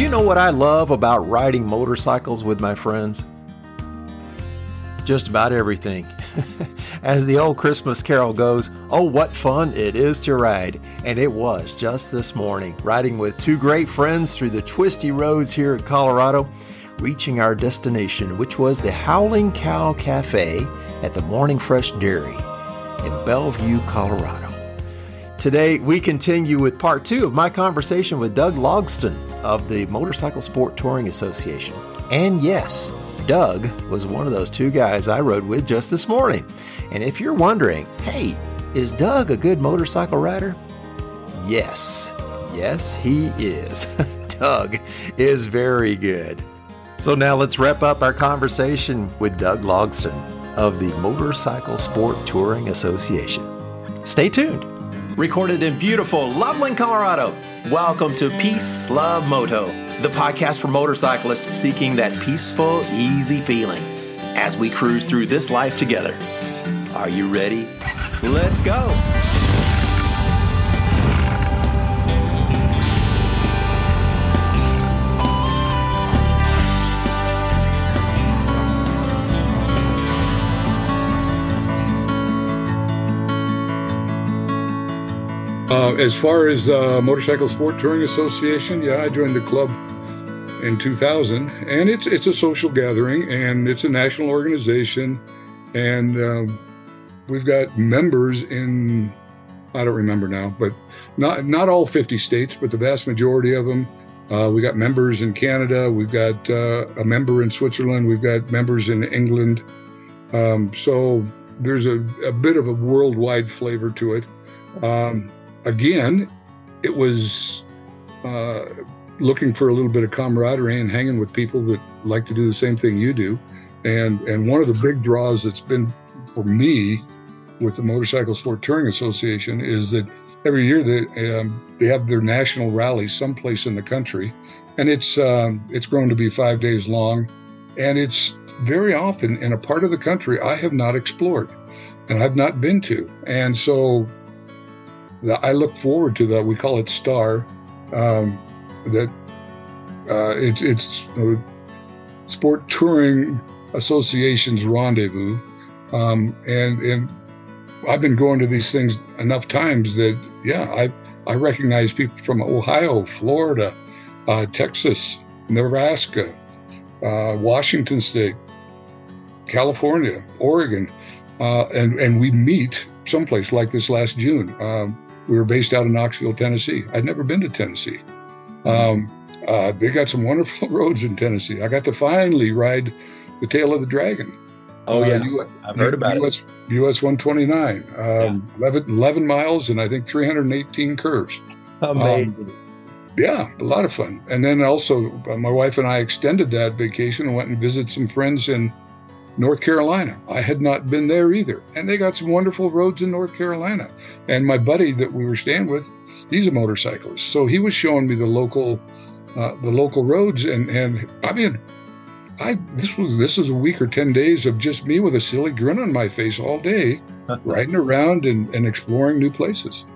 Do you know what I love about riding motorcycles with my friends? Just about everything. As the old Christmas carol goes, oh, what fun it is to ride. And it was just this morning, riding with two great friends through the twisty roads here in Colorado, reaching our destination, which was the Howling Cow Cafe at the Morning Fresh Dairy in Bellvue, Colorado. Today, we continue with part two of my conversation with Doug Logston of the Motorcycle Sport Touring Association. And yes, Doug was one of those two guys I rode with just this morning. And if you're wondering, hey, is Doug a good motorcycle rider? Yes, yes, he is. Doug is very good. So now let's wrap up our conversation with Doug Logston of the Motorcycle Sport Touring Association. Stay tuned recorded in beautiful Loveland, Colorado. Welcome to Peace Love Moto, the podcast for motorcyclists seeking that peaceful, easy feeling as we cruise through this life together. Are you ready? Let's go! Uh, as far as uh, Motorcycle Sport Touring Association, yeah, I joined the club in 2000, and it's it's a social gathering, and it's a national organization, and um, we've got members in I don't remember now, but not not all 50 states, but the vast majority of them. Uh, we got members in Canada. We've got uh, a member in Switzerland. We've got members in England. Um, so there's a, a, bit of a worldwide flavor to it. Um, again, it was uh, looking for a little bit of camaraderie and hanging with people that like to do the same thing you do. And and one of the big draws that's been for me with the Motorcycle Sport Touring Association is that every year they um, they have their national rally someplace in the country, and it's um, it's grown to be five days long, and it's very often in a part of the country I have not explored, and I've not been to, and so I look forward to that. We call it STAR. Um, that uh, it, it's Sport Touring Association's rendezvous, um, and and I've been going to these things enough times that yeah, I I recognize people from Ohio, Florida, uh, Texas, Nebraska, uh, Washington State, California, Oregon, uh, and and we meet someplace like this last June. Um, we were based out of Knoxville, Tennessee. I'd never been to Tennessee. Um, uh, they got some wonderful roads in Tennessee. I got to finally ride the tail of the dragon. Oh, uh, yeah. U- I've heard about US, it. US 129, um, yeah. 11, 11, miles and I think 318 curves. Amazing. Um, yeah, a lot of fun. And then also, uh, my wife and I extended that vacation and went and visited some friends in North Carolina. I had not been there either. And they got some wonderful roads in North Carolina. And my buddy that we were staying with, he's a motorcyclist. So he was showing me the local uh, the local roads and and I mean I this was this is a week or 10 days of just me with a silly grin on my face all day riding around and, and exploring new places.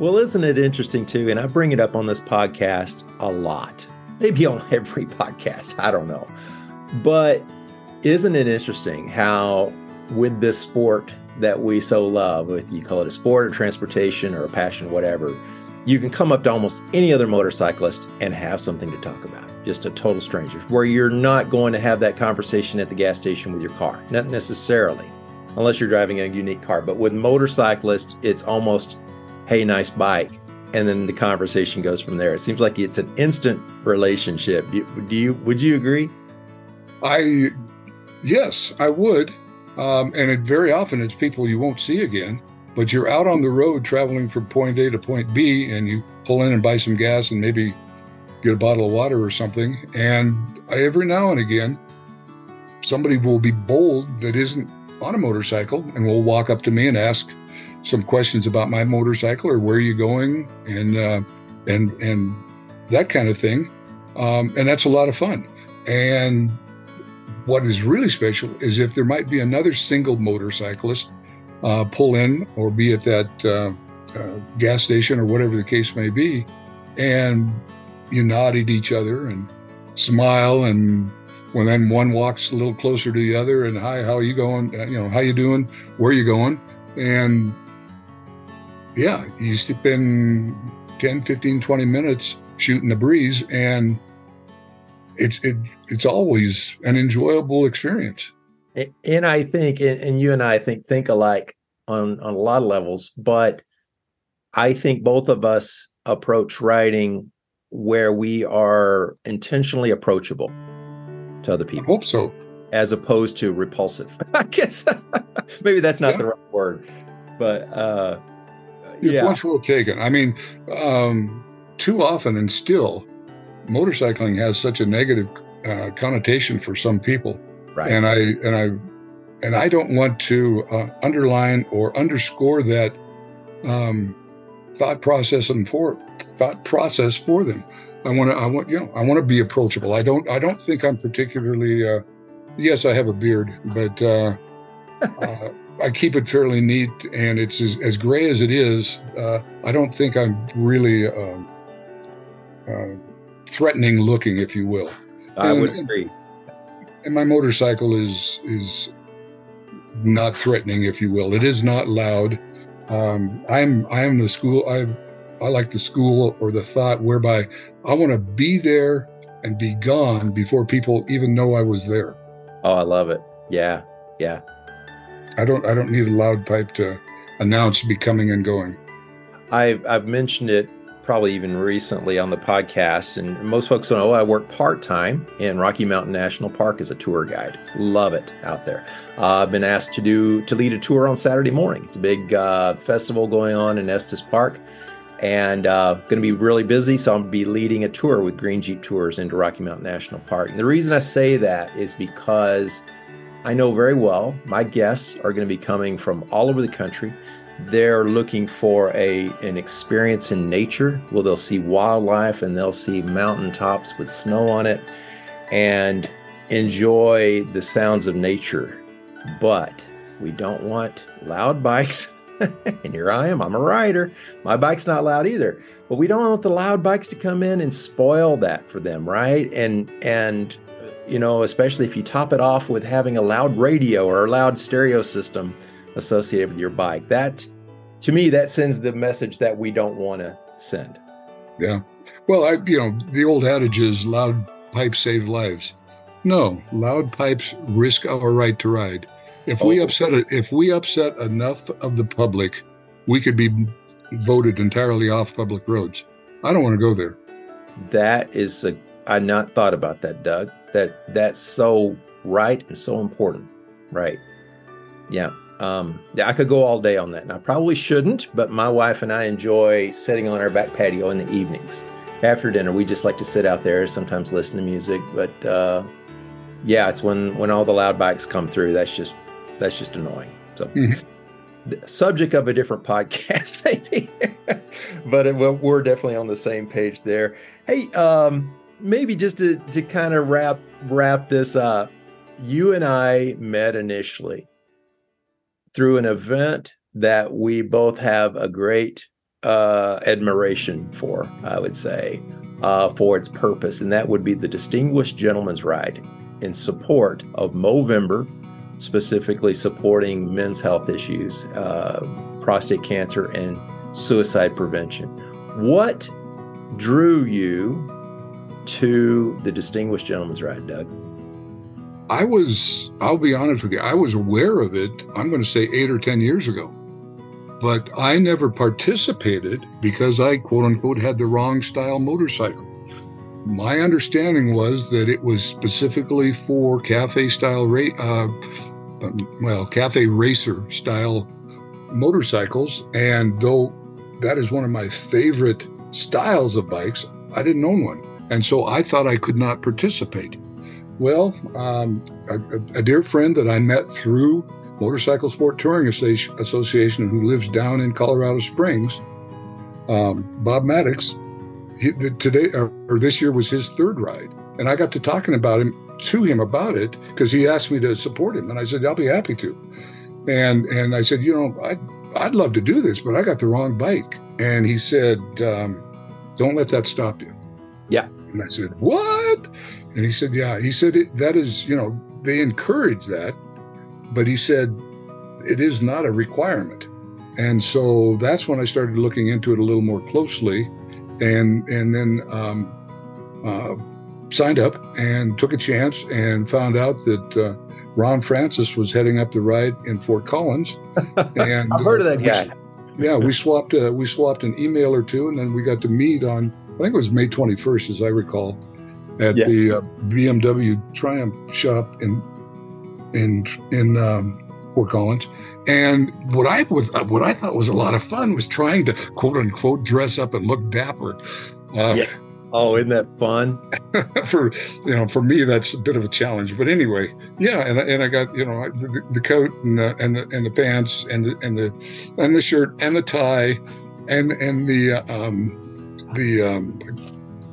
Well, isn't it interesting too? And I bring it up on this podcast a lot. Maybe on every podcast, I don't know. But isn't it interesting how, with this sport that we so love, if you call it a sport or transportation or a passion, whatever, you can come up to almost any other motorcyclist and have something to talk about, just a total strangers, where you're not going to have that conversation at the gas station with your car, not necessarily, unless you're driving a unique car. But with motorcyclists, it's almost, hey, nice bike. And then the conversation goes from there. It seems like it's an instant relationship. Do you, do you would you agree? I Yes, I would. Um, and it, very often it's people you won't see again, but you're out on the road traveling from point A to point B, and you pull in and buy some gas and maybe get a bottle of water or something. And every now and again, somebody will be bold that isn't on a motorcycle and will walk up to me and ask some questions about my motorcycle or where are you going and uh, and and that kind of thing. Um, and that's a lot of fun. And what is really special is if there might be another single motorcyclist uh, pull in or be at that uh, uh, gas station or whatever the case may be, and you nod at each other and smile and when then one walks a little closer to the other and hi how are you going? Uh, you know how you doing? Where are you going? And yeah you spend 10 15 20 minutes shooting the breeze and it's it, it's always an enjoyable experience and i think and you and i think think alike on on a lot of levels but i think both of us approach writing where we are intentionally approachable to other people. I hope so. As opposed to repulsive. I guess maybe that's not yeah. the right word, but uh, Your yeah. point's well taken. I mean, um, too often and still, motorcycling has such a negative uh, connotation for some people, right? And I and I and I don't want to uh, underline or underscore that um, thought process and for thought process for them. I want to, I want, you know, I want to be approachable. I don't, I don't think I'm particularly, uh, yes, I have a beard, but, uh, uh, I keep it fairly neat and it's as, as gray as it is. Uh, I don't think I'm really, um, uh, threatening looking, if you will. I and, would agree. And my motorcycle is, is not threatening, if you will. It is not loud. Um, I'm, I am the school. I, I like the school or the thought whereby I want to be there and be gone before people even know I was there. Oh, I love it. Yeah. Yeah. I don't I don't need a loud pipe to announce be coming and going. I've I've mentioned it probably even recently on the podcast, and most folks know I work part time in Rocky Mountain National Park as a tour guide. Love it out there. Uh, I've been asked to do to lead a tour on Saturday morning. It's a big uh, festival going on in Estes Park, and uh, going to be really busy. So I'm going to be leading a tour with Green Jeep Tours into Rocky Mountain National Park. And the reason I say that is because I know very well my guests are going to be coming from all over the country. They're looking for a an experience in nature. Well, they'll see wildlife and they'll see mountaintops with snow on it, and enjoy the sounds of nature. But we don't want loud bikes and here I am. I'm a rider. My bike's not loud either. But we don't want the loud bikes to come in and spoil that for them, right? And and you know, especially if you top it off with having a loud radio or a loud stereo system associated with your bike. That to me that sends the message that we don't want to send. Yeah. Well, I you know, the old adage is loud pipes save lives. No, loud pipes risk our right to ride. If we oh. upset it, if we upset enough of the public, we could be voted entirely off public roads. I don't want to go there. That is a I not thought about that, Doug. That that's so right and so important. Right. Yeah. Um, yeah, I could go all day on that. And I probably shouldn't, but my wife and I enjoy sitting on our back patio in the evenings. After dinner, we just like to sit out there, sometimes listen to music. But uh, yeah, it's when when all the loud bikes come through. That's just that's just annoying. So, mm-hmm. subject of a different podcast, maybe, but it, well, we're definitely on the same page there. Hey, um, maybe just to to kind of wrap wrap this up, you and I met initially through an event that we both have a great uh, admiration for. I would say uh, for its purpose, and that would be the Distinguished Gentleman's Ride in support of Movember specifically supporting men's health issues, uh, prostate cancer, and suicide prevention. What drew you to the Distinguished Gentleman's Ride, Doug? I was, I'll be honest with you, I was aware of it, I'm going to say eight or 10 years ago. But I never participated because I, quote unquote, had the wrong style motorcycle. My understanding was that it was specifically for cafe style rate, uh, well, cafe racer style motorcycles. And though that is one of my favorite styles of bikes, I didn't own one. And so I thought I could not participate. Well, um, a, a, dear friend that I met through Motorcycle Sport Touring Association, who lives down in Colorado Springs, um, Bob Maddox, he, the, today or, or this year was his third ride, and I got to talking about him to him about it because he asked me to support him, and I said I'll be happy to. And and I said, you know, I'd I'd love to do this, but I got the wrong bike. And he said, um, don't let that stop you. Yeah. And I said, What? And he said, Yeah. He said, That is, you know, they encourage that, but he said, It is not a requirement. And so that's when I started looking into it a little more closely and, and then um, uh, signed up and took a chance and found out that uh, Ron Francis was heading up the ride in Fort Collins. And I've heard of that guy. We, yeah, we swapped uh, we swapped an email or two, and then we got to meet on I think it was May 21st, as I recall, at yeah. the uh, BMW Triumph shop in in in um, Fort Collins. And what I was what I thought was a lot of fun was trying to quote unquote dress up and look dapper. Uh, yeah. Oh, isn't that fun? for you know, for me, that's a bit of a challenge. But anyway, yeah, and, and I got you know the, the coat and the, and the and the pants and the and the and the shirt and the tie and and the um, the um,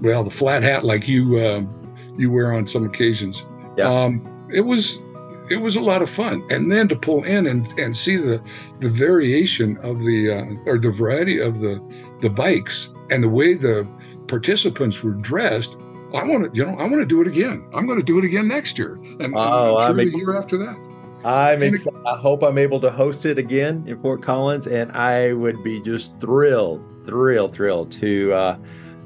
well the flat hat like you uh, you wear on some occasions. Yeah. Um, it was it was a lot of fun, and then to pull in and, and see the the variation of the uh, or the variety of the the bikes and the way the participants were dressed, I want to, you know, I want to do it again. I'm going to do it again next year, and, oh, and the year after that. I'm excited. I hope I'm able to host it again in Fort Collins, and I would be just thrilled, thrilled, thrilled to uh,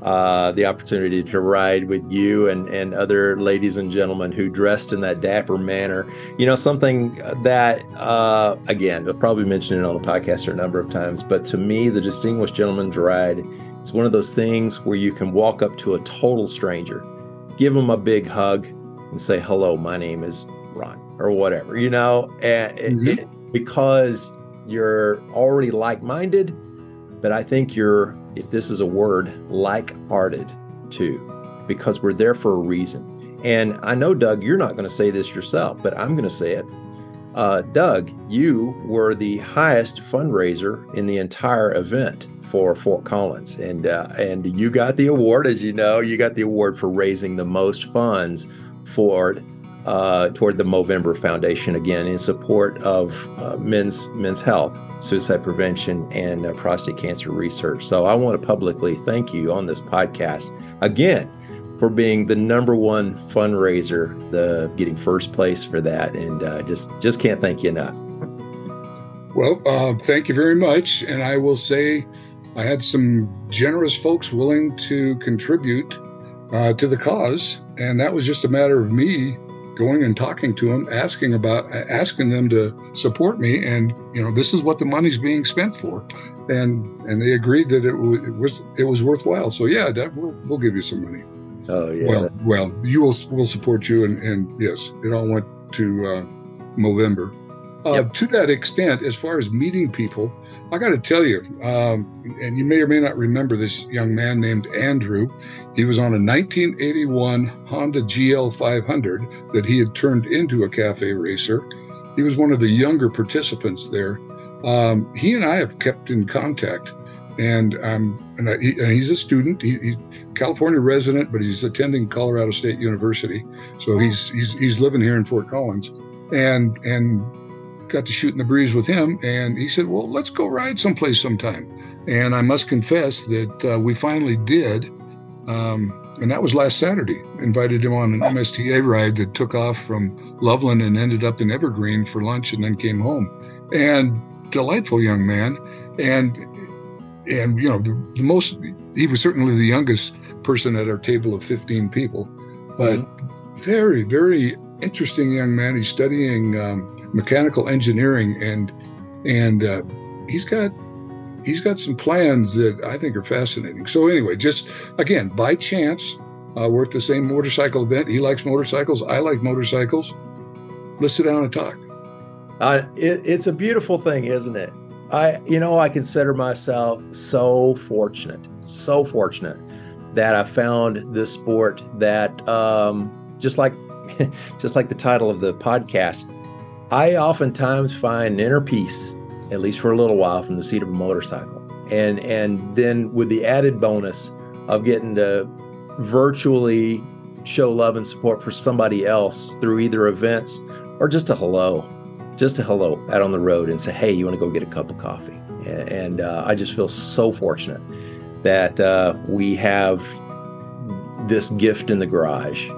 uh, the opportunity to ride with you and and other ladies and gentlemen who dressed in that dapper manner. You know, something that uh, again, I've probably mentioned it on the podcast a number of times, but to me, the Distinguished Gentleman's Ride is one of those things where you can walk up to a total stranger, give them a big hug, and say, "Hello, my name is Ron," or whatever, you know, and mm-hmm. it, it, because you're already like-minded. But I think you're, if this is a word, like-hearted too, because we're there for a reason. And I know, Doug, you're not going to say this yourself, but I'm going to say it. Uh, Doug, you were the highest fundraiser in the entire event for Fort Collins, and uh, and you got the award, as you know, you got the award for raising the most funds for uh, toward the Movember Foundation again in support of uh, men's men's health, suicide prevention, and uh, prostate cancer research. So I want to publicly thank you on this podcast again for being the number one fundraiser, the getting first place for that, and uh, just just can't thank you enough. Well, uh, thank you very much, and I will say I had some generous folks willing to contribute uh, to the cause, and that was just a matter of me going and talking to them, asking about, asking them to support me, and you know, this is what the money's being spent for, and and they agreed that it, w- it was it was worthwhile. So yeah, that, we'll we'll give you some money. Oh yeah. Well, well, you will will support you, and and yes, it all went to uh, Movember. Uh, yep. To that extent, as far as meeting people, I got to tell you, um, and you may or may not remember this young man named Andrew. He was on a 1981 Honda GL 500 that he had turned into a cafe racer. He was one of the younger participants there. Um, he and I have kept in contact, and um, and, I, he, and, he's a student. He, he's California resident, but he's attending Colorado State University, so he's he's he's living here in Fort Collins, and and got to shoot in the breeze with him, and he said, "Well, let's go ride someplace sometime." And I must confess that uh, we finally did, um, and that was last Saturday. Invited him on an MSTA ride that took off from Loveland and ended up in Evergreen for lunch, and then came home. And delightful young man, and and you know the, the most he was certainly the youngest person at our table of 15 people, but mm-hmm. very very interesting young man. He's studying um, mechanical engineering, and and uh, he's got he's got some plans that I think are fascinating. So anyway, just again by chance, uh, we're at the same motorcycle event. He likes motorcycles. I like motorcycles. Let's sit down and talk. Uh, it, it's a beautiful thing, isn't it? I, you know, I consider myself so fortunate, so fortunate that I found this sport that, um, just like, just like the title of the podcast, I oftentimes find inner peace, at least for a little while, from the seat of a motorcycle. And and then with the added bonus of getting to virtually show love and support for somebody else through either events or just a hello, just a hello out on the road and say, hey, you want to go get a cup of coffee? And, uh, I just feel so fortunate that uh, we have this gift in the garage,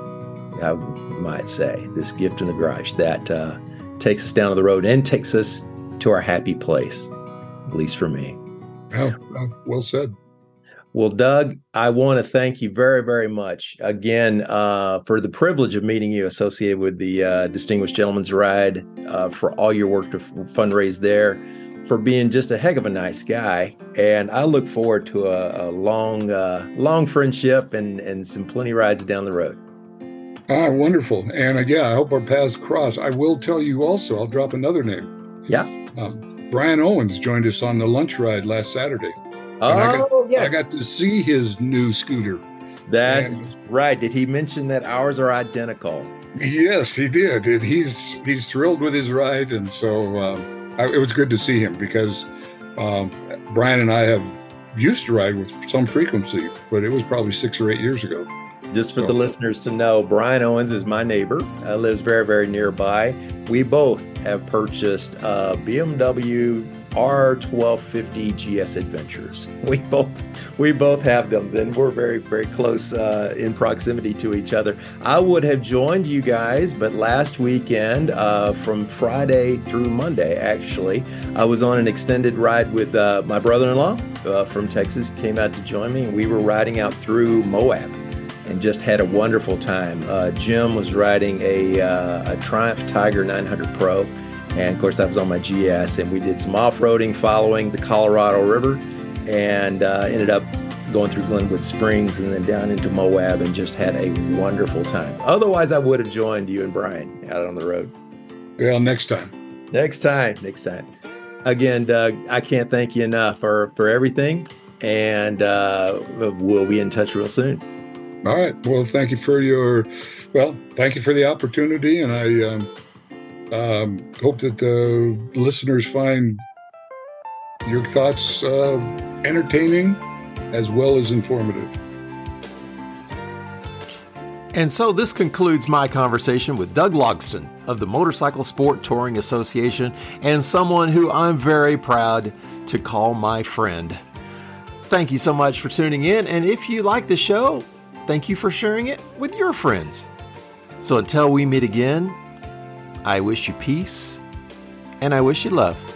I might say, this gift in the garage that uh, takes us down to the road and takes us to our happy place, at least for me. Oh, well said. Well, Doug, I want to thank you very, very much again uh, for the privilege of meeting you associated with the uh, Distinguished Gentleman's Ride, uh, for all your work to f- fundraise there, for being just a heck of a nice guy. And I look forward to a, a long, uh, long friendship and, and some plenty rides down the road. Ah, wonderful. And uh, yeah, I hope our paths cross. I will tell you also, I'll drop another name. Yeah. Um, Brian Owens joined us on the lunch ride last Saturday. Oh, I got, yes. I got to see his new scooter. That's and- right. Did he mention that ours are identical? Yes, he did. And he's he's thrilled with his ride, and so um, I, it was good to see him because um, Brian and I have used to ride with some frequency, but it was probably six or eight years ago. Just for the listeners to know, Brian Owens is my neighbor. Uh, lives very, very nearby. We both have purchased uh, BMW R1250 GS Adventures. We both we both have them, and we're very, very close uh, in proximity to each other. I would have joined you guys, but last weekend, uh, from Friday through Monday, actually, I was on an extended ride with uh, my brother-in-law uh, from Texas. He came out to join me, and we were riding out through Moab and just had a wonderful time. Uh, Jim was riding a, uh, a Triumph Tiger 900 Pro, and of course that was on my GS. And we did some off-roading following the Colorado River, and uh, ended up going through Glenwood Springs and then down into Moab, and just had a wonderful time. Otherwise, I would have joined you and Brian out on the road. Well, next time. Next time, next time. Again, Doug, I can't thank you enough for for everything, and uh, we'll be in touch real soon. All right. Well, thank you for your, well, thank you for the opportunity, and I um, um, hope that the listeners find your thoughts uh, entertaining as well as informative. And so this concludes my conversation with Doug Logston of the Motorcycle Sport Touring Association and someone who I'm very proud to call my friend. Thank you so much for tuning in. And if you like the show, thank you for sharing it with your friends. So until we meet again, I wish you peace and I wish you love.